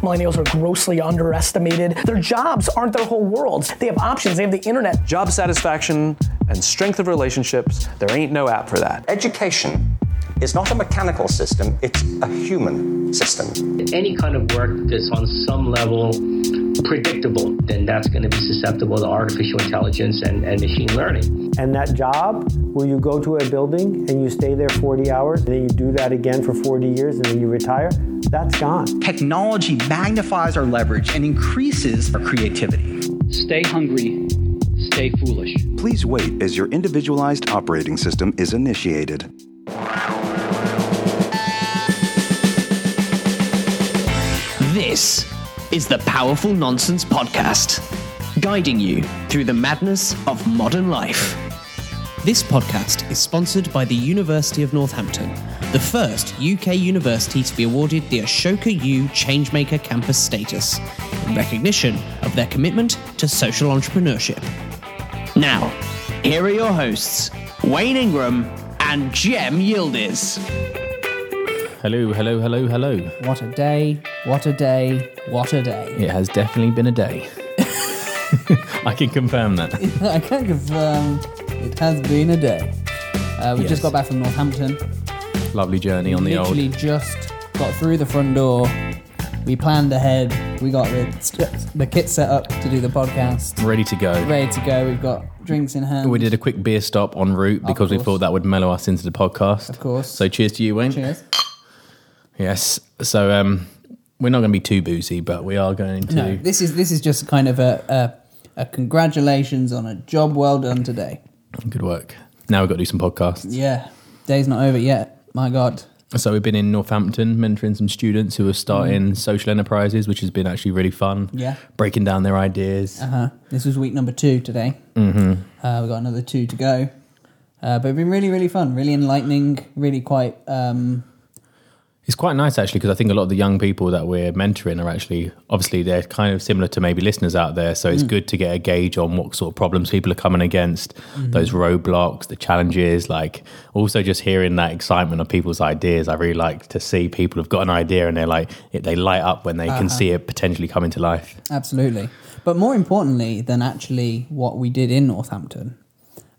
Millennials are grossly underestimated. Their jobs aren't their whole worlds. They have options. They have the internet. Job satisfaction and strength of relationships, there ain't no app for that. Education is not a mechanical system, it's a human system. Any kind of work that's on some level predictable, then that's going to be susceptible to artificial intelligence and, and machine learning. And that job where you go to a building and you stay there 40 hours and then you do that again for 40 years and then you retire, that's gone. Technology magnifies our leverage and increases our creativity. Stay hungry, stay foolish. Please wait as your individualized operating system is initiated. This is the Powerful Nonsense Podcast, guiding you through the madness of modern life. This podcast is sponsored by the University of Northampton, the first UK university to be awarded the Ashoka U Changemaker campus status in recognition of their commitment to social entrepreneurship. Now, here are your hosts, Wayne Ingram and Jem Yildiz. Hello, hello, hello, hello. What a day, what a day, what a day. It has definitely been a day. I can confirm that. I can confirm it has been a day. Uh, we Yes. just got back from Northampton. Lovely journey on the old. Literally just got through the front door. We planned ahead. We got the, the kit set up to do the podcast. Ready to go. Ready to go. We've got drinks in hand. We did a quick beer stop en route because we thought that would mellow us into the podcast. Of course. So cheers to you, Wayne. Cheers. Yes. So um, we're not going to be too boozy, but we are going to. No, this is this is just kind of a, a, a congratulations on a job well done today. Good work. Now we've got to do some podcasts. Yeah, day's not over yet. My God. So we've been in Northampton mentoring some students who are starting social enterprises, which has been actually really fun. Mm. Yeah. Breaking down their ideas. Uh huh. This was week number two today. Mm-hmm. Uh, we've got another two to go. Uh, but it's been really, really fun, really enlightening, really quite. Um, It's quite nice actually because I think a lot of the young people that we're mentoring are actually obviously they're kind of similar to maybe listeners out there. So it's Mm. good to get a gauge on what sort of problems people are coming against, Mm-hmm. those roadblocks, the challenges. Like also just hearing that excitement of people's ideas. I really like to see people have got an idea and they're like they light up when they Uh-huh. can see it potentially come into life. absolutely. But more importantly than actually what we did in Northampton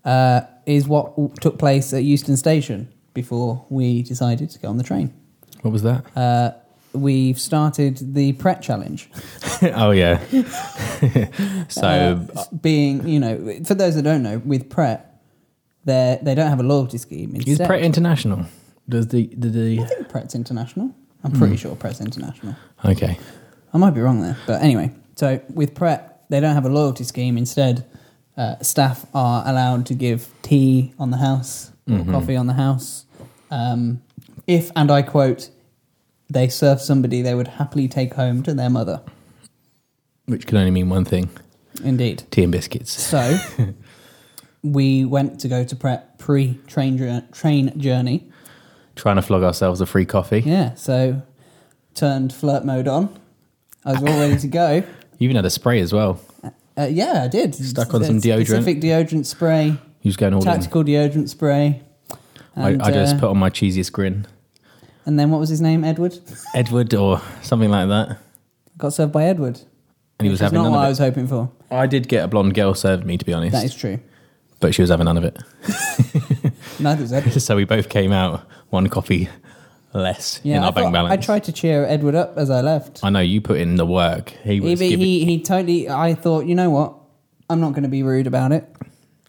uh, is what took place at Euston Station before we decided to go on the train. What was that? Uh, we've started the Pret Challenge. oh yeah. so Uh, being, you know, for those that don't know, with Pret, they they don't have a loyalty scheme. is Pret International? Does the the, the Pret's international. I'm pretty sure Pret's international. okay? I might be wrong there, but anyway. So with Pret, they don't have a loyalty scheme. Instead, uh, staff are allowed to give tea on the house or coffee on the house. Um, if, and I quote, they serve somebody they would happily take home to their mother. Which can only mean one thing: Indeed. tea and biscuits. So we went to go to Pret pre-train train journey. Trying to flog ourselves a free coffee. Yeah, so turned flirt mode on. I was all ready to go. You even had a spray as well. Uh, yeah, I did. Stuck on some deodorant. Specific deodorant spray, He was going all in. tactical deodorant spray. I, I just uh, put on my cheesiest grin. And then what was his name? Edward. Edward or something like that. Got served by Edward. And he was having not none what I was hoping for. I did get a blonde girl served me, to be honest. That is true. but she was having none of it. Neither was Edward. so we both came out one coffee less in I, our bank thought- balance. I tried to cheer Edward up as I left. I know you put in the work. He He, was he, giving, he, he totally. I thought, you know what? I'm not going to be rude about it.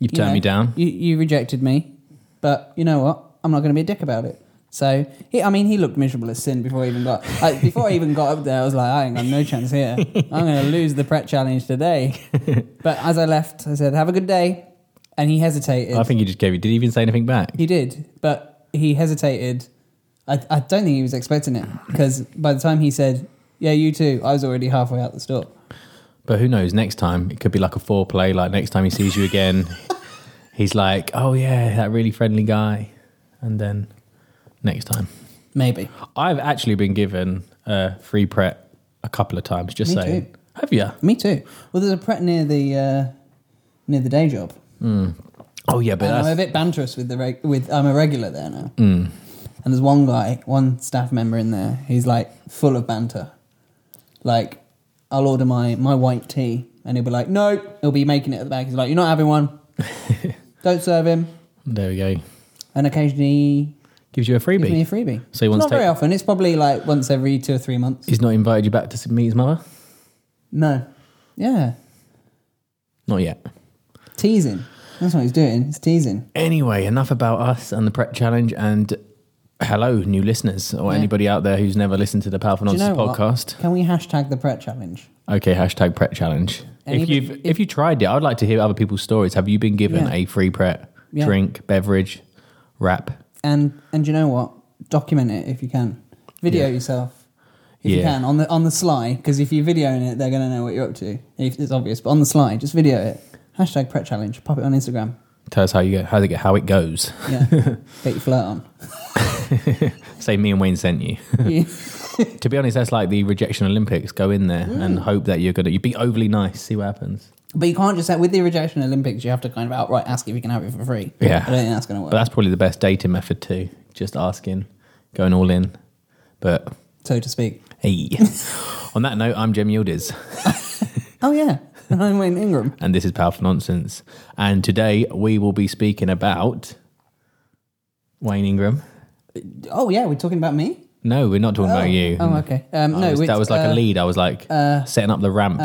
you've you turned know, me down. You, you rejected me, but you know what? I'm not going to be a dick about it. So, he, I mean, he looked miserable as sin before I even got like, before I even got up there. I was like, I ain't got no chance here. I'm going to lose the Pret challenge today. But as I left, I said, "Have a good day," and he hesitated. I think he just gave it. Did he even say anything back? he did, but he hesitated. I, I don't think he was expecting it because by the time he said, "Yeah, you too," I was already halfway out the store. But who knows? Next time it could be like a foreplay. Like next time he sees you again, he's like, "Oh yeah, that really friendly guy," and then next time. Maybe. I've actually been given a free Pret a couple of times. Just Me saying. too. Have you? Me too. Well, there's a Pret near the uh, near the day job. Oh yeah, but And I'm a bit banterous with the reg- with I'm a regular there now. Mm. And there's one guy, one staff member in there. He's like full of banter. Like, I'll order my my white tea, and he'll be like, "No," he'll be making it at the back. He's like, "You're not having one. Don't serve him." There we go. And occasionally Gives you a freebie. gives me a freebie. So he wants not to very often. It's probably like once every two or three months. He's not invited you back to meet his mother? No, yeah, Not yet. teasing. That's what he's doing. He's teasing. Anyway, enough about us and the Pret Challenge. And hello, new listeners, or Yeah. anybody out there who's never listened to the Powerful Do you Nonsense know what? podcast. Can we hashtag the Pret Challenge? Okay, hashtag Pret Challenge. If you've if, you tried it, I'd like to hear other people's stories. Have you been given Yeah. a free Pret Yeah. drink, beverage, wrap? And and you know what? Document it if you can. Video Yeah. yourself if you Yeah. can on the on the sly. Because if you're videoing it, they're going to know what you're up to. If it's obvious, but on the sly, just video it. Hashtag Pret Challenge. Pop it on Instagram. Tell us how you get how they get how it goes. Yeah, get your flirt on. Say me and Wayne sent you. Yeah. to be honest, that's like the rejection Olympics. Go in there Mm. and hope that you're gonna you be overly nice. See what happens. But you can't just say with the rejection Olympics, you have to kind of outright ask if you can have it for free. Yeah, I don't think that's going to work. But that's probably the best dating method too. Just asking, going all in. But so to speak. hey, on that note, I'm Jem Yildiz. Oh yeah, and I'm Wayne Ingram. and this is Powerful Nonsense. And today we will be speaking about Wayne Ingram. Oh yeah, we're talking about me. No, we're not talking about you. Oh okay. Um, I no, was- that was like uh, a lead. I was like uh, setting up the ramp.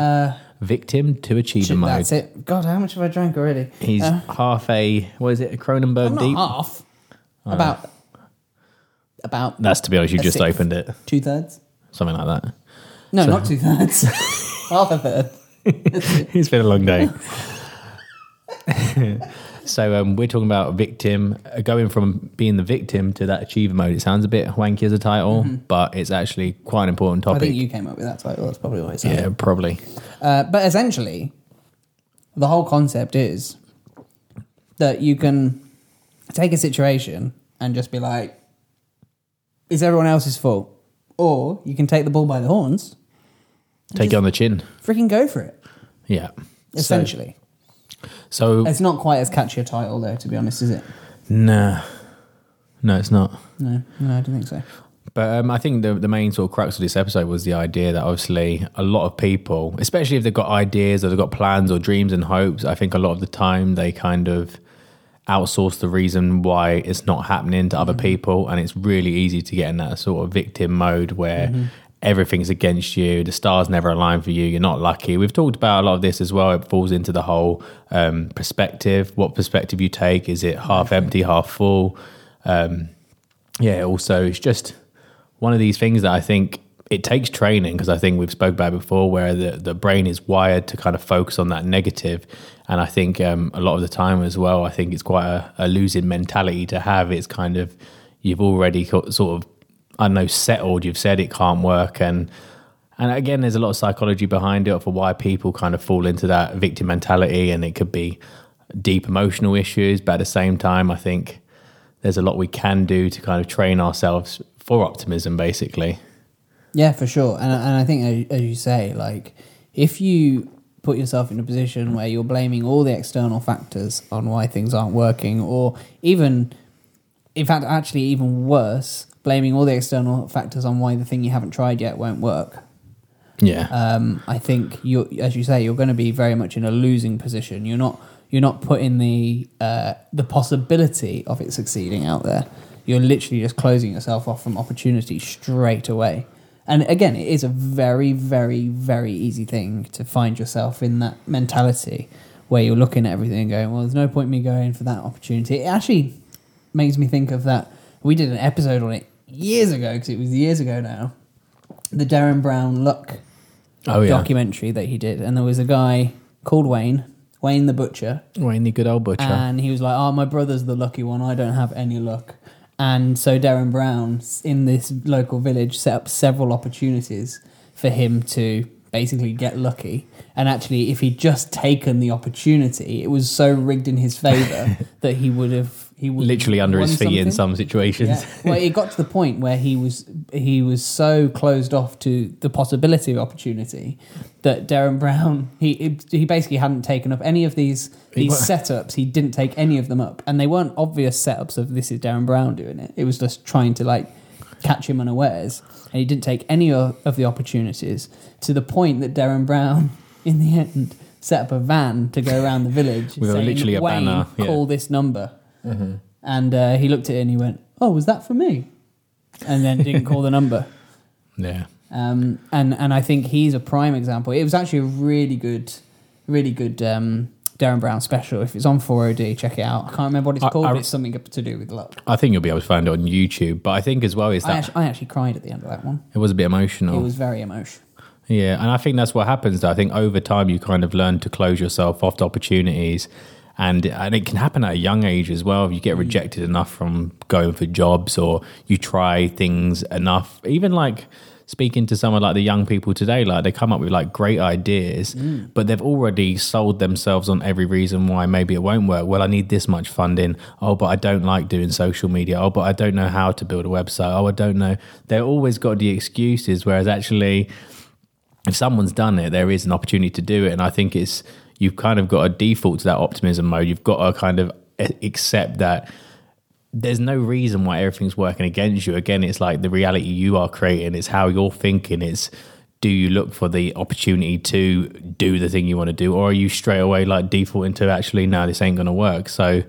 Victim to achiever mode. That's it. God, how much have I drank already? He's Uh, half a what is it? A Kronenbourg I'm not deep. half. About about That's to be honest. You just sixth. opened it. two thirds. Something like that. No, not two thirds. half a third. it's been a long day. so um, we're talking about victim, uh, going from being the victim to that achiever mode. It sounds a bit wanky as a title, but it's actually quite an important Mm-hmm. I topic. think you came up with that title. That's probably what it sounded. yeah, probably. Uh, but essentially, the whole concept is that you can take a situation and just be like, "Is everyone else's fault?" Or you can take the bull by the horns, Take it on the chin. freaking go for it. Yeah. Essentially, So, it's not quite as catchy a title, though. To be honest, is it? no, no, it's not. No, no, I don't think so. But um, I think the the main sort of crux of this episode was the idea that obviously a lot of people, especially if they've got ideas or they've got plans or dreams and hopes, I think a lot of the time they kind of outsource the reason why it's not happening to other people, and it's really easy to get in that sort of victim mode where. Everything's against you. The stars never align for you. You're not lucky. We've talked about a lot of this as well. It falls into the whole um, perspective. What perspective you take? Is it half empty, half full? Um, yeah, also it's just one of these things that I think it takes training because I think we've spoke about before where the, the brain is wired to kind of focus on that negative. And I think um, a lot of the time as well, I think it's quite a, a losing mentality to have. It's kind of, you've already sort of, I don't know, settled, you've said it can't work. And, and again, there's a lot of psychology behind it for why people kind of fall into that victim mentality. And it could be deep emotional issues. But at the same time, I think there's a lot we can do to kind of train ourselves for optimism, basically. Yeah, for sure. And and I think, as- as you say, like if you put yourself in a position where you're blaming all the external factors on why things aren't working, or even, in fact, actually even worse, blaming all the external factors on why the thing you haven't tried yet won't work. Yeah. Um, I think you, as you say, you're going to be very much in a losing position. You're not. You're not putting the uh, the possibility of it succeeding out there. You're literally just closing yourself off from opportunity straight away. And again, it is a very, very, very easy thing to find yourself in that mentality where you're looking at everything and going, "Well, there's no point in me going for that opportunity." It actually makes me think of that. We did an episode on it years ago because it was years ago now. The Derren Brown Luck Oh, yeah. documentary that he did, and there was a guy called Wayne, Wayne the Butcher, Wayne, the good old butcher. and he was like, "Oh, my brother's the lucky one. I don't have any luck." And so Derren Brown in this local village set up several opportunities for him to basically get lucky. And actually, if he'd just taken the opportunity, it was so rigged in his favor that he would have he Literally under his feet in some situations. Yeah. Well, it got to the point where he was he was so closed off to the possibility of opportunity that Derren Brown he he basically hadn't taken up any of these these setups. He didn't take any of them up, and they weren't obvious setups of this is Derren Brown doing it. It was just trying to like catch him unawares, and he didn't take any of the opportunities to the point that Derren Brown, in the end, set up a van to go around the village, With a- saying, literally a "Wayne, banner, yeah. call this number." Mhm. And uh, he looked at it and he went, "Oh, was that for me?" And then didn't call the number. Yeah. Um, and and I think he's a prime example. It was actually a really good, really good um, Derren Brown special. If it's on 4OD, check it out. I can't remember what it's I- called. I- but it's something to do with luck. I think you'll be able to find it on YouTube. But I think as well is I that actually, I actually cried at the end of that one. it was a bit emotional. It was very emotional. Yeah, and I think that's what happens. Though. I think over time you kind of learn to close yourself off to opportunities, and and it can happen at a young age as well. If You get rejected enough from going for jobs, or you try things enough. Even like speaking to someone like the young people today, like they come up with like great ideas, Mm. but they've already sold themselves on every reason why maybe it won't work. Well, I need this much funding. Oh, but I don't like doing social media. Oh, but I don't know how to build a website. Oh, I don't know. They've always got the excuses, whereas actually if someone's done it, there is an opportunity to do it. And I think it's you've kind of got to default to that optimism mode. You've got to kind of accept that there's no reason why everything's working against you. Again, it's like the reality you are creating. It's how you're thinking. It's do you look for the opportunity to do the thing you want to do, or are you straight away like defaulting to actually no, this ain't going to work? So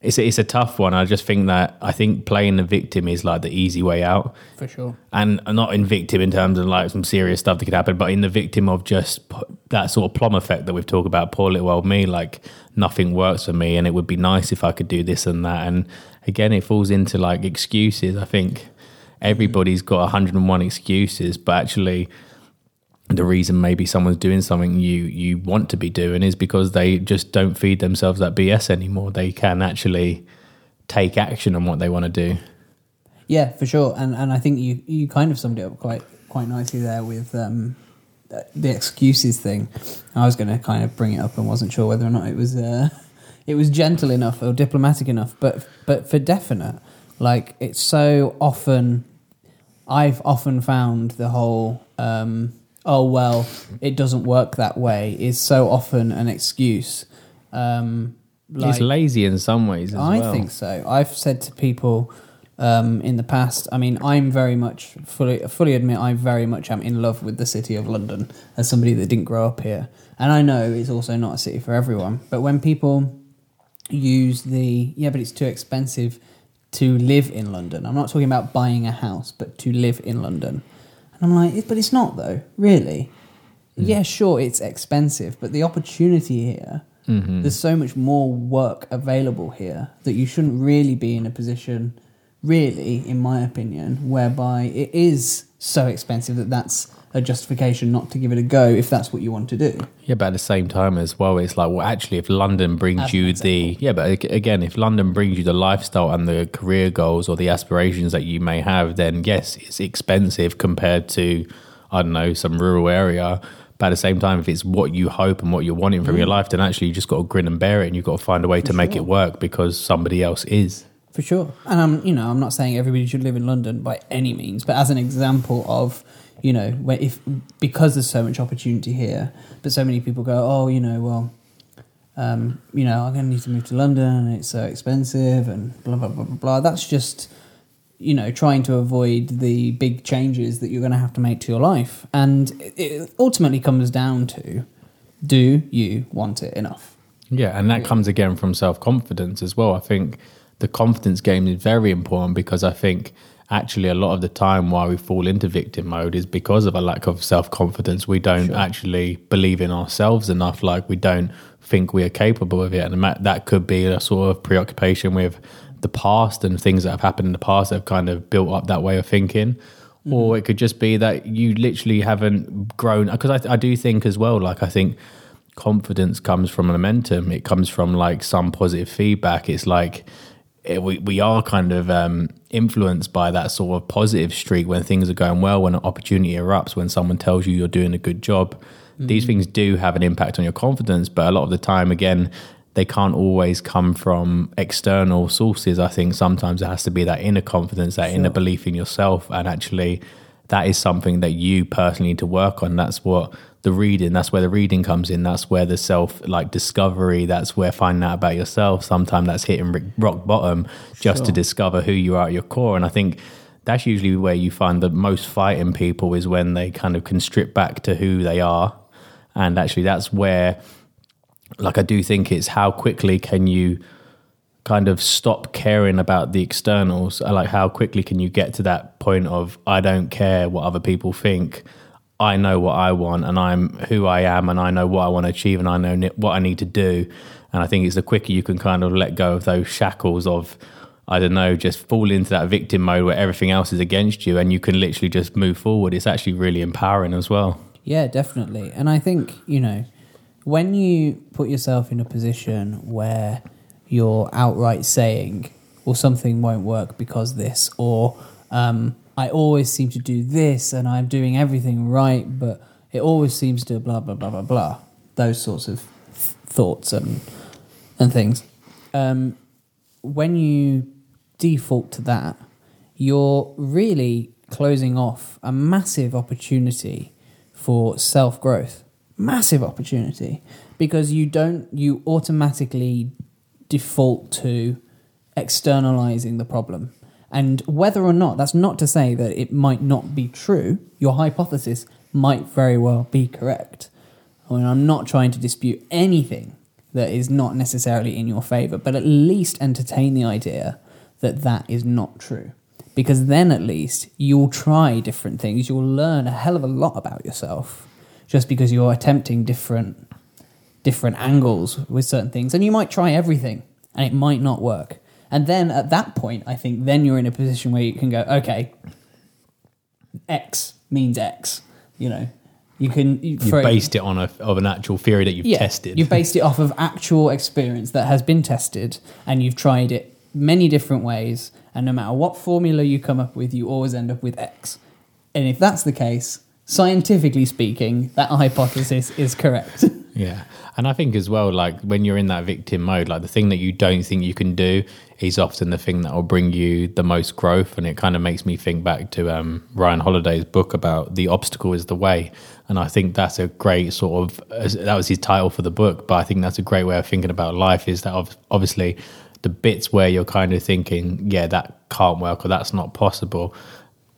it's a, it's a tough one. I just think that I think playing the victim is like the easy way out For sure. and not in victim in terms of like some serious stuff that could happen, but in the victim of just p- that sort of plum effect that we've talked about. Poor little old me, like nothing works for me, and it would be nice if I could do this and that. And again, it falls into like excuses. I think everybody's got 101 excuses, but actually, the reason maybe someone's doing something you you want to be doing is because they just don't feed themselves that BS anymore. They can actually take action on what they want to do. Yeah, for sure. And and I think you you kind of summed it up quite quite nicely there with um, the excuses thing. I was going to kind of bring it up and wasn't sure whether or not it was uh, it was gentle enough or diplomatic enough. But but for definite, like it's so often. I've often found the whole um, oh well it doesn't work that way is so often an excuse. Um, it's lazy in some ways. As I well. think so. I've said to people um, in the past. I mean, I'm very much fully fully admit I very much am in love with the city of London as somebody that didn't grow up here, and I know it's also not a city for everyone. But when people use the yeah, but it's too expensive to live in London. I'm not talking about buying a house, but to live in London. And I'm like, but it's not though, really. Yeah, sure, it's expensive, but the opportunity here Mhm. there's so much more work available here that you shouldn't really be in a position, really, in my opinion, whereby it is so expensive that that's a justification not to give it a go if that's what you want to do. Yeah, but at the same time as well, it's like, well, actually, if London brings you the yeah, but again, if London brings you the lifestyle and the career goals or the aspirations that you may have, then yes, it's expensive compared to I don't know some rural area. But at the same time, if it's what you hope and what you're wanting from your Mm. life, then actually you just got to grin and bear it, and you've got to find a way to make it work because somebody else is. For sure. And I'm, you know, I'm not saying everybody should live in London by any means, but as an example of, you know, where if because there's so much opportunity here, but so many people go, oh, you know, well, um, you know, I'm going to need to move to London and it's so expensive and blah blah blah blah blah. That's just, you know, trying to avoid the big changes that you're going to have to make to your life, and it, it ultimately comes down to, do you want it enough? Yeah, and that comes again from self confidence as well. I think the confidence game is very important because I think actually a lot of the time why we fall into victim mode is because of a lack of self confidence. We don't actually believe in ourselves enough, like we don't think we are capable of it. And that- could be a sort of preoccupation with the past and things that have happened in the past that have kind of built up that way of thinking. Mm. Or it could just be that you literally haven't grown. Because I, I do think as well, like, I think confidence comes from momentum. It comes from like some positive feedback. It's like it, we we are kind of um, influenced by that sort of positive streak when things are going well, when an opportunity erupts, when someone tells you you're doing a good job. These Mhm. things do have an impact on your confidence, but a lot of the time, again, they can't always come from external sources. I think sometimes it has to be that inner confidence, that inner belief in yourself, and actually that is something that you personally need to work on. That's what the reading, that's where the reading comes in. That's where the self like discovery, that's where finding out about yourself. Sometimes that's hitting rock bottom just to discover who you are at your core. And I think that's usually where you find the most fighting people is when they kind of can strip back to who they are. And actually, that's where, like, I do think it's how quickly can you kind of stop caring about the externals? Like, how quickly can you get to that point of, I don't care what other people think. I know what I want and I'm who I am and I know what I want to achieve and I know what I need to do. And I think it's the quicker you can kind of let go of those shackles of, I don't know, just fall into that victim mode where everything else is against you and you can literally just move forward. It's actually really empowering as well. Yeah, definitely. And I think, you know, when you put yourself in a position where you're outright saying, well, something won't work because this, or um, I always seem to do this and I'm doing everything right, but it always seems to blah, blah, blah, blah, blah. Those sorts of th- thoughts and, and things. Um, when you default to that, you're really closing off a massive opportunity for self growth. Massive opportunity because you don't, you automatically default to externalizing the problem. And whether or not, that's not to say that it might not be true, your hypothesis might very well be correct. I mean, I'm not trying to dispute anything that is not necessarily in your favor, but at least entertain the idea that that is not true. Because then at least you'll try different things, you'll learn a hell of a lot about yourself just because you're attempting different different angles with certain things and you might try everything and it might not work. And then at that point, I think then you're in a position where you can go, okay, X means X, you know. You can you, You based it on a of an actual theory that you've yeah, tested. You've based it off of actual experience that has been tested, and you've tried it many different ways. And no matter what formula you come up with, you always end up with X. And if that's the case, scientifically speaking, that hypothesis is correct. Yeah. And I think as well, like when you're in that victim mode, like the thing that you don't think you can do is often the thing that will bring you the most growth. And it kind of makes me think back to um, Ryan Holiday's book about the obstacle is the way. And I think that's a great sort of, that was his title for the book, but I think that's a great way of thinking about life is that obviously the bits where you're kind of thinking, yeah, that can't work or that's not possible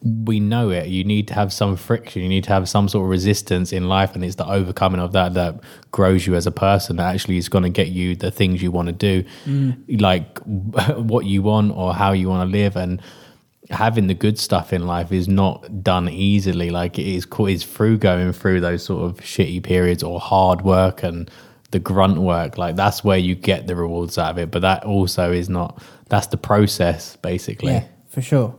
we know it. You need to have some friction. You need to have some sort of resistance in life, and it's the overcoming of that that grows you as a person. That actually is going to get you the things you want to do, Mm. like what you want or how you want to live. And having the good stuff in life is not done easily. Like it is, it's through going through those sort of shitty periods or hard work and the grunt work. Like that's where you get the rewards out of it. But that also is not. That's the process, basically. yeah, for sure.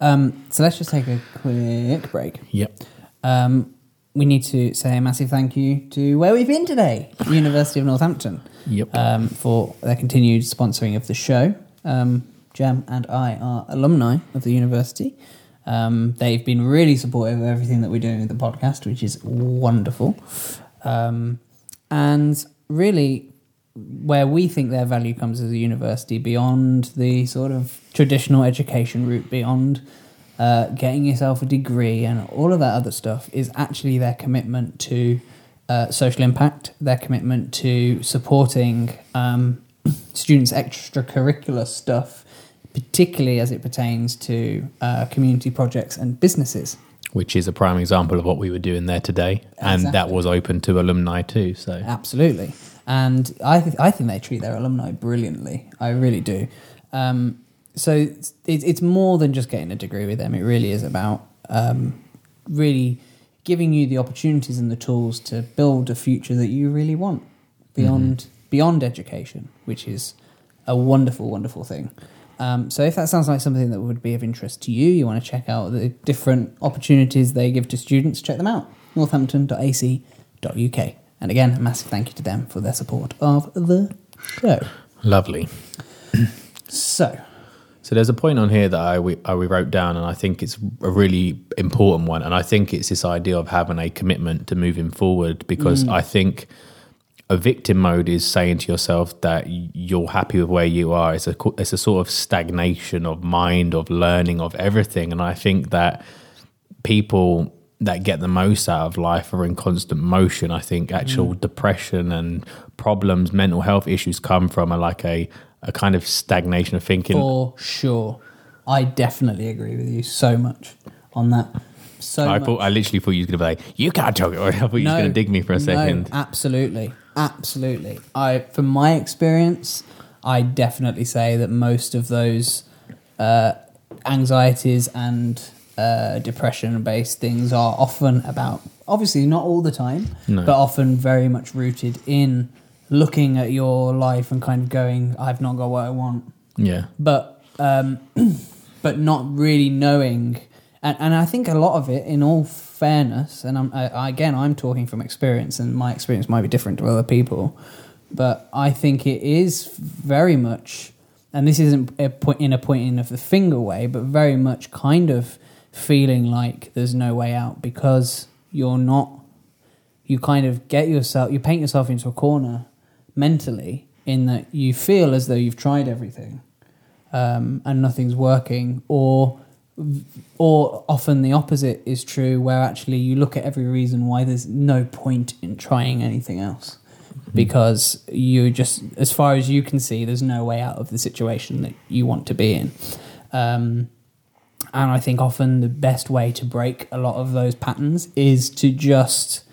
Um, so let's just take a quick break. Yep. Um, we need to say a massive thank you to where we've been today, University of Northampton, Yep. um, for their continued sponsoring of the show. Um, Jem and I are alumni of the university. Um, they've been really supportive of everything that we're doing with the podcast, which is wonderful. Um, and really, where we think their value comes as a university beyond the sort of traditional education route, beyond uh, getting yourself a degree and all of that other stuff, is actually their commitment to uh, social impact, their commitment to supporting um, students' extracurricular stuff, particularly as it pertains to uh, community projects and businesses. which is a prime example of what we were doing there today, and that was open to alumni too. So Absolutely. And I, th- I think they treat their alumni brilliantly. I really do. Um, so it's, it's it's more than just getting a degree with them. It really is about um, really giving you the opportunities and the tools to build a future that you really want beyond beyond education, which is a wonderful, wonderful thing. Um, so if that sounds like something that would be of interest to you, you want to check out the different opportunities they give to students, check them out. Northampton.ac.uk. And again, a massive thank you to them for their support of the show. lovely. So, So there's a point on here that I we, I we wrote down, and I think it's a really important one. And I think it's this idea of having a commitment to moving forward, because Mm. I think a victim mode is saying to yourself that you're happy with where you are. It's a it's a sort of stagnation of mind, of learning, of everything. And I think that people that get the most out of life are in constant motion. I think actual Mm. depression and problems, mental health issues come from a like a a kind of stagnation of thinking. for sure. I definitely agree with you so much on that. So I much. thought I literally thought you was gonna be like, you can't talk. I thought you was gonna dig me for a no, second. absolutely, absolutely. I, from my experience, I definitely say that most of those uh, anxieties and uh, depression-based things are often about, obviously not all the time, No. but often very much rooted in looking at your life and kind of going, "I've not got what I want." Yeah. but um, but not really knowing, and, and I think a lot of it, in all fairness, and I'm I, again I'm talking from experience, and my experience might be different to other people, but I think it is very much, and this isn't a point in a pointing of the finger way, but very much kind of feeling like there's no way out because you're not you kind of get yourself you paint yourself into a corner mentally in that you feel as though you've tried everything um, and nothing's working or or often the opposite is true where actually you look at every reason why there's no point in trying anything else because you just as far as you can see there's no way out of the situation that you want to be in. Um, and I think often the best way to break a lot of those patterns is to just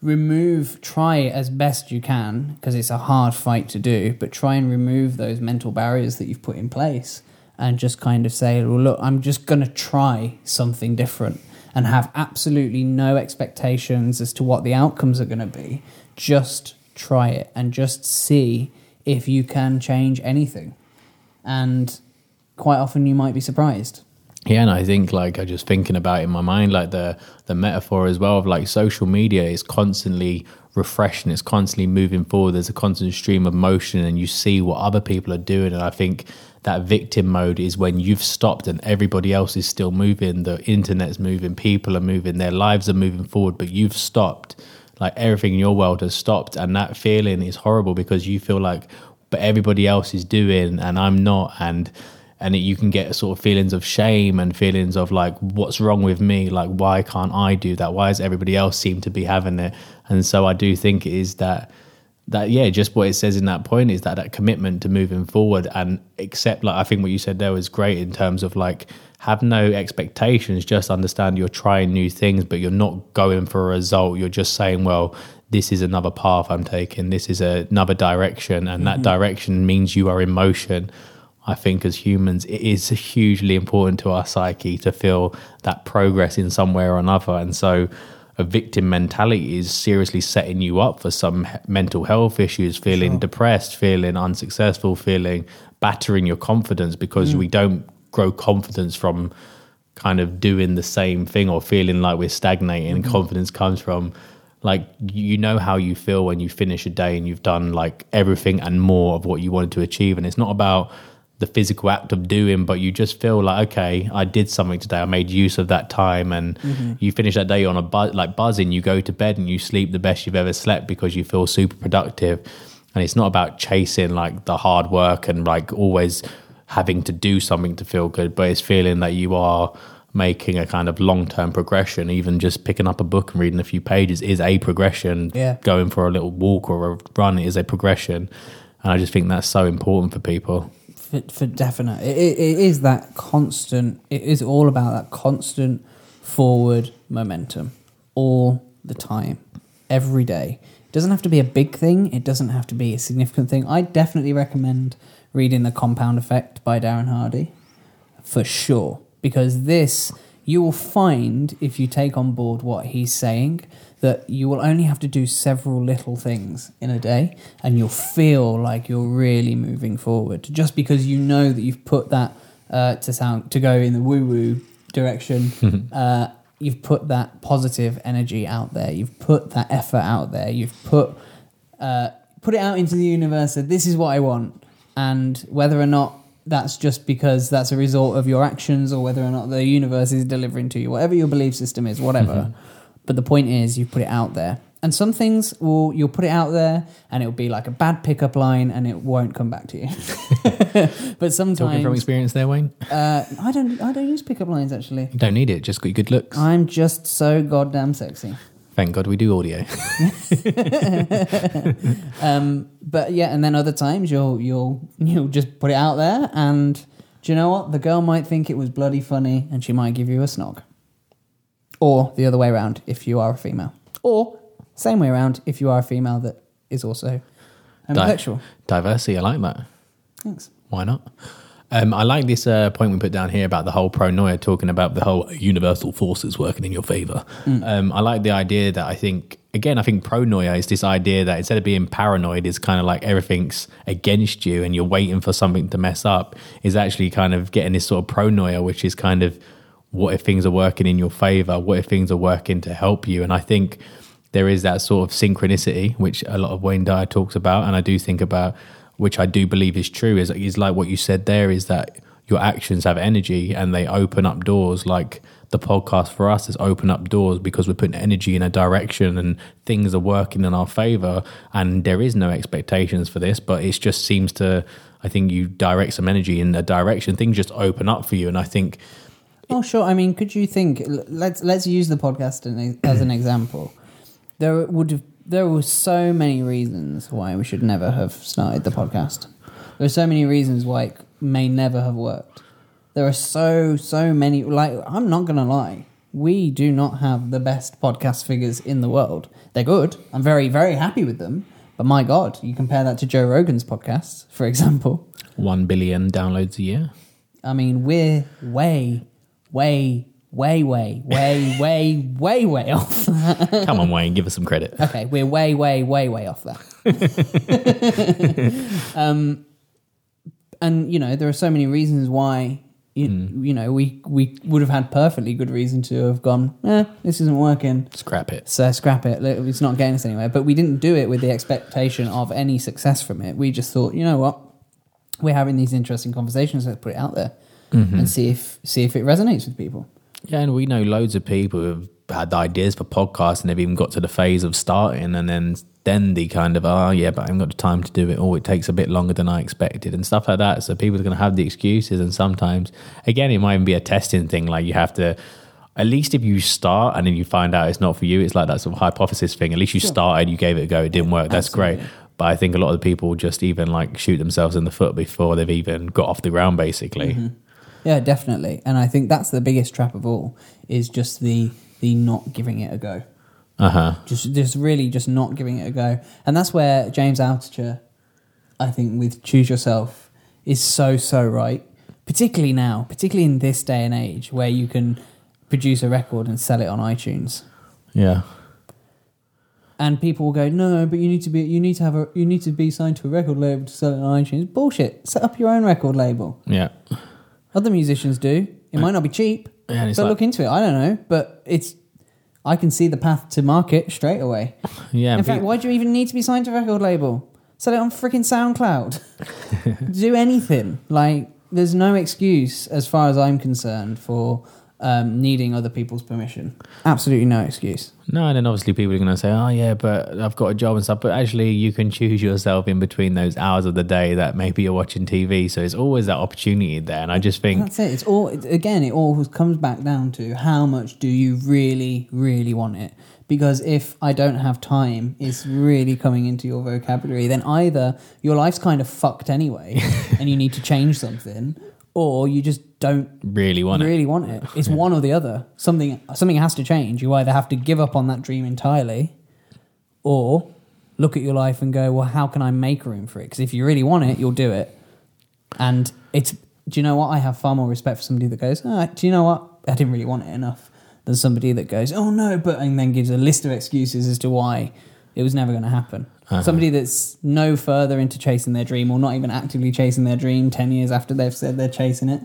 remove, try as best you can, because it's a hard fight to do, but try and remove those mental barriers that you've put in place and just kind of say, well, look, I'm just going to try something different and have absolutely no expectations as to what the outcomes are going to be. Just try it and just see if you can change anything. And quite often you might be surprised. Yeah, and I think like I just thinking about in my mind, like the the metaphor as well of like social media is constantly refreshing, it's constantly moving forward. There's a constant stream of motion, and you see what other people are doing. And I think that victim mode is when you've stopped and everybody else is still moving. The internet's moving, people are moving, their lives are moving forward, but you've stopped. Like everything in your world has stopped, and that feeling is horrible because you feel like, but everybody else is doing, and I'm not, and and it, you can get sort of feelings of shame and feelings of like what's wrong with me? Like why can't i do that? Why does everybody else seem to be having it? And so i do think it is that that yeah just what it says in that point is that that commitment to moving forward and accept like i think what you said there was great in terms of like have no expectations just understand you're trying new things but you're not going for a result. You're just saying well this is another path i'm taking. This is another direction. And that Mhm. direction means you are in motion I think as humans, it is hugely important to our psyche to feel that progress in some way or another. And so, a victim mentality is seriously setting you up for some he- mental health issues, feeling depressed, feeling unsuccessful, feeling battering your confidence because Mm. we don't grow confidence from kind of doing the same thing or feeling like we're stagnating. Mhm. Confidence comes from like you know how you feel when you finish a day and you've done like everything and more of what you wanted to achieve and it's not about the physical act of doing but you just feel like okay i did something today. I made use of that time. And Mhm. you finish that day on a buzz like buzzing you go to bed and you sleep the best you've ever slept because you feel super productive. And it's not about chasing like the hard work and like always having to do something to feel good but it's feeling that you are making a kind of long-term progression. Even just picking up a book and reading a few pages is a progression. Yeah. going for a little walk or a run is a progression. And i just think that's so important for people for, for definite. It, it, it is that constant. It is all about that constant forward momentum all the time, every day. It doesn't have to be a big thing. It doesn't have to be a significant thing. I definitely recommend reading The Compound Effect by Darren Hardy, for sure, because this you will find if you take on board what he's saying that you will only have to do several little things in a day and you'll feel like you're really moving forward. Just because you know that you've put that uh, to sound to go in the woo woo direction uh, you've put that positive energy out there. You've put that effort out there. You've put uh, put it out into the universe that this is what I want and whether or not that's just because that's a result of your actions or whether or not the universe is delivering to you whatever your belief system is whatever Mhm. But the point is, you put it out there. And some things will you'll put it out there and it'll be like a bad pickup line and it won't come back to you. but sometimes talking from experience there wayne uh, I don't I don't use pickup lines actually. you don't need it just got your good looks I'm just so goddamn sexy. thank god we do audio um, but yeah, and then other times you'll you'll you'll just put it out there and Do you know what? The girl might think it was bloody funny and she might give you a snog. Or the other way around if you are a female. Or same way around if you are a female that is also Di- diversity, I like that. Thanks. Why not? Um, I like this uh, point we put down here about the whole pronoia, talking about the whole universal forces working in your favor. Um, I like the idea that I think, again, I think pronoia is this idea that instead of being paranoid, it's kind of like everything's against you and you're waiting for something to mess up, is actually kind of getting this sort of pronoia, which is kind of what if things are working in your favor? What if things are working to help you? And I think there is that sort of synchronicity, which a lot of Wayne Dyer talks about, and I do think about, which I do believe is true, is, is like what you said there, is that your actions have energy and they open up doors. Like the podcast for us is open up doors because we're putting energy in a direction and things are working in our favor. And there is no expectations for this, but it just seems to, I think you direct some energy in a direction, things just open up for you. And I think Oh, sure. I mean, could you think? Let's let's use the podcast as an example. There would have there were so many reasons why we should never have started the podcast. There are so many reasons why it may never have worked. There are so so many. Like I'm not gonna lie, we do not have the best podcast figures in the world. They're good. I'm very very happy with them. But my God, you compare that to Joe Rogan's podcast, for example. 1 billion downloads a year. I mean, we're way, way, way, way, way, way, way, way off. Come on, Wayne, give us some credit. okay, we're way, way, way, way off that. um, and you know, there are so many reasons why. You, you know, we we would have had perfectly good reason to have gone. Eh, this isn't working. Scrap it. So scrap it. Look, It's not getting us anywhere. But we didn't do it with the expectation of any success from it. We just thought, you know what, we're having these interesting conversations. Let's put it out there Mhm. and see if see if it resonates with people. Yeah, and we know loads of people who've had ideas for podcasts and they've even got to the phase of starting and then then the kind of oh yeah, but I haven't got the time to do it, or it takes a bit longer than I expected and stuff like that. So people are gonna have the excuses and sometimes again it might even be a testing thing, like you have to at least if you start and then you find out it's not for you, it's like that sort of hypothesis thing. At least you started, you gave it a go, it didn't work. That's great. But I think a lot of the people just even like shoot themselves in the foot before they've even got off the ground, basically. Mhm. Yeah, definitely. And I think that's the biggest trap of all is just the the not giving it a go. Uh huh. Just just really just not giving it a go. And that's where James Altucher, I think, with Choose Yourself is so so right. Particularly now, particularly in this day and age where you can produce a record and sell it on iTunes. Yeah. And people will go, no, but you need to be, you need to have a, you need to be signed to a record label to sell it on iTunes. Bullshit. Set up your own record label. Yeah. Other musicians do. It might not be cheap, Yeah, and but it's like- look into it. I don't know, but it's. I can see the path to market straight away. Yeah. In fact, why do you even need to be signed to a record label? Sell it on freaking SoundCloud. do anything. Like, there's no excuse, as far as I'm concerned, for um, needing other people's permission. Absolutely no excuse. No, and then obviously people are going to say, "Oh yeah, but I've got a job and stuff." But actually, you can choose yourself in between those hours of the day that maybe you're watching TV. So it's always that opportunity there. And I just think, That's it. It's all again. It all comes back down to how much do you really, really want it? Because if I don't have time, it's really coming into your vocabulary. Then either your life's kind of fucked anyway, and you need to change something, or you just don't really want really it. want it. It's one or the other. Something something has to change. You either have to give up on that dream entirely, or look at your life and go, well, how can I make room for it? Because if you really want it, you'll do it. And it's, do you know what? I have far more respect for somebody that goes, oh, do you know what? I didn't really want it enough than somebody that goes, oh no, but, and then gives a list of excuses as to why it was never going to happen. Uh-huh. Somebody that's no further into chasing their dream or not even actively chasing their dream 10 years after they've said they're chasing it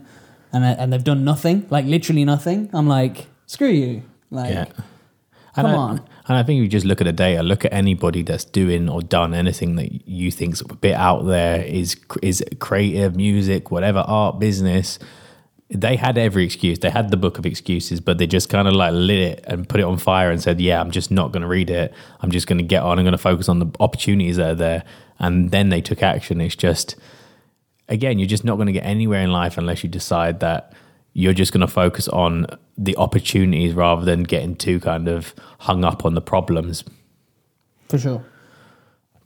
and, and they've done nothing, like literally nothing. I'm like, screw you. Like, yeah. come I, on. And I think if you just look at the data, look at anybody that's doing or done anything that you think's a bit out there is is creative, music, whatever, art, business. They had every excuse. They had the book of excuses, but they just kind of like lit it and put it on fire and said, "Yeah, I'm just not going to read it. I'm just going to get on. I'm going to focus on the opportunities that are there." And then they took action. It's just again, you're just not going to get anywhere in life unless you decide that you're just going to focus on the opportunities rather than getting too kind of hung up on the problems. For sure.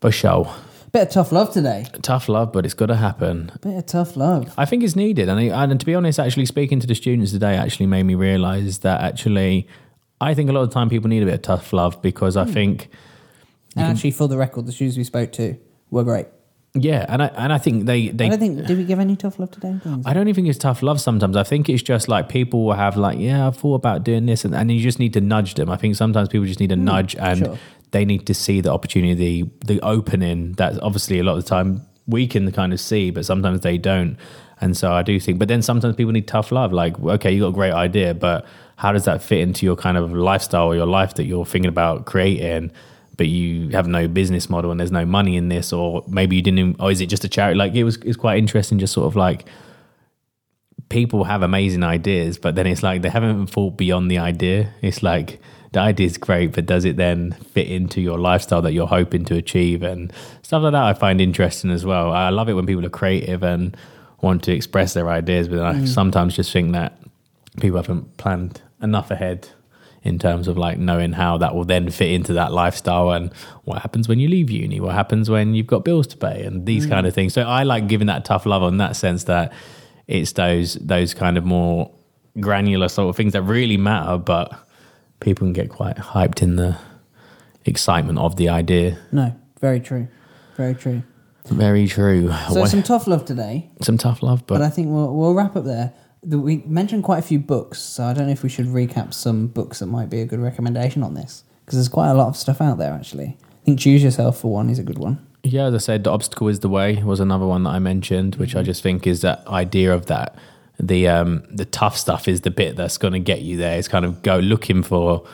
For sure. Bit of tough love today. Tough love, but it's got to happen. Bit of tough love. I think it's needed, and, I, and to be honest, actually speaking to the students today actually made me realise that actually, I think a lot of the time people need a bit of tough love because I Hmm. think, And actually, for the record, the students we spoke to were great. yeah, and I and I think they they I don't think. Did we give any tough love today? I don't even think it's tough love sometimes. I think it's just like people will have like, yeah, I've thought about doing this and, and you just need to nudge them. I think sometimes people just need a nudge and sure. They need to see the opportunity, the, opening that obviously a lot of the time we can kind of see, but sometimes they don't. And so I do think, but then sometimes people need tough love. Like, okay, you got a great idea, but how does that fit into your kind of lifestyle or your life that you're thinking about creating? But you have no business model and there's no money in this, or maybe you didn't. Or is it just a charity? Like it was, it's quite interesting, just sort of like people have amazing ideas, but then it's like they haven't thought beyond the idea. It's like the idea is great, but does it then fit into your lifestyle that you're hoping to achieve and stuff like that? I find interesting as well. I love it when people are creative and want to express their ideas, but I Mm. sometimes just think that people haven't planned enough ahead in terms of like knowing how that will then fit into that lifestyle and what happens when you leave uni, what happens when you've got bills to pay and these Mm. kind of things. So I like giving that tough love on that sense that it's those those kind of more granular sort of things that really matter, but people can get quite hyped in the excitement of the idea. No, very true. Very true. Very true. So some tough love today, some tough love, but, but I think we'll we'll wrap up there. The- We mentioned quite a few books, so I don't know if we should recap some books that might be a good recommendation on this because there's quite a lot of stuff out there. Actually, I think Choose Yourself for one is a good one. Yeah, as I said, the obstacle is the way was another one that I mentioned, which I mm-hmm. just think is that idea of that the um the tough stuff is the bit that's going to get you there. It's kind of go looking for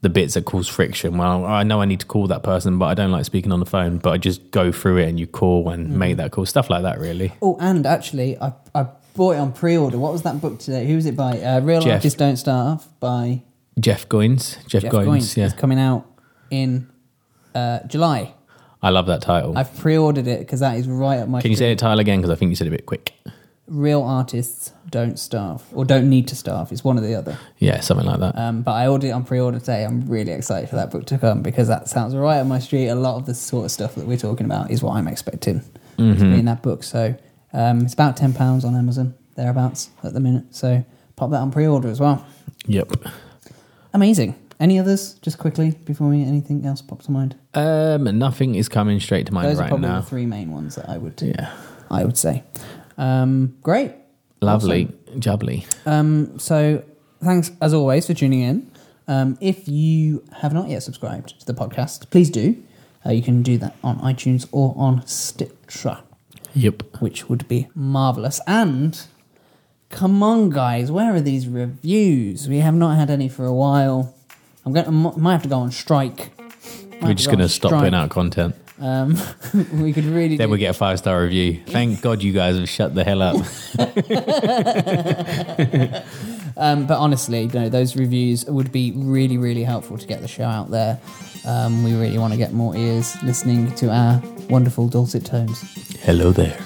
the bits that cause friction. Well, I know I need to call that person, but I don't like speaking on the phone. But I just go through it and you call and make that call. Stuff like that, really. Oh, and actually, I I bought it on pre-order. What was that book today? Who was it by? Uh, Real Jeff. just Don't Starve by Jeff Goins, Jeff, Jeff Goins, Goins. yeah, It's coming out in uh, July. I love that title. I've pre-ordered it because that is right up my. Can you say the title again? Because I think you said it a bit quick. Real artists don't starve or don't need to starve. It's one or the other. Yeah, something like that. Um, but I ordered it on pre-order today. I'm really excited for that book to come because that sounds right on my street. A lot of the sort of stuff that we're talking about is what I'm expecting to Mhm. be in that book. So um, it's about ten pounds on Amazon thereabouts at the minute. So pop that on pre-order as well. Yep. Amazing. Any others? Just quickly before we anything else pops to mind. Um, nothing is coming straight to mind Those are right probably now. the three main ones that I would. Yeah. I would say. Um, great. Lovely, jubbly. Um, so thanks as always for tuning in. Um, if you have not yet subscribed to the podcast, please do. Uh, you can do that on iTunes or on Stitcher, Yep. which would be marvelous. And come on, guys, where are these reviews? We have not had any for a while. I'm going. to might have to go on strike. Might We're just going to stop putting out content. Um, we could really. Then we get a five star review. Thank God you guys have shut the hell up. Um, but honestly, you know, those reviews would be really, really helpful to get the show out there. Um, we really want to get more ears listening to our wonderful dulcet tones. Hello there.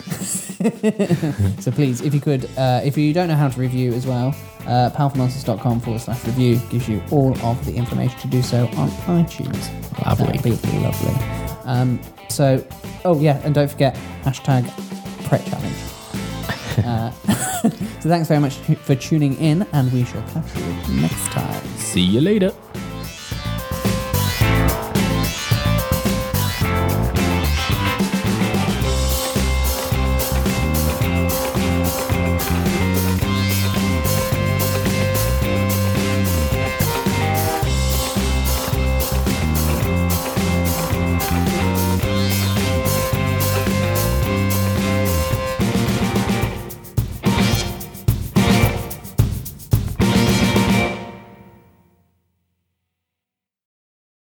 So please, if you could, uh, if you don't know how to review as well, uh, powerfulnonsense.com forward slash review gives you all of the information to do so on iTunes. Lovely. That'd be lovely. Um, so, oh yeah, and don't forget hashtag Pret Challenge. uh, so thanks very much for tuning in, and we shall catch you next time. See you later.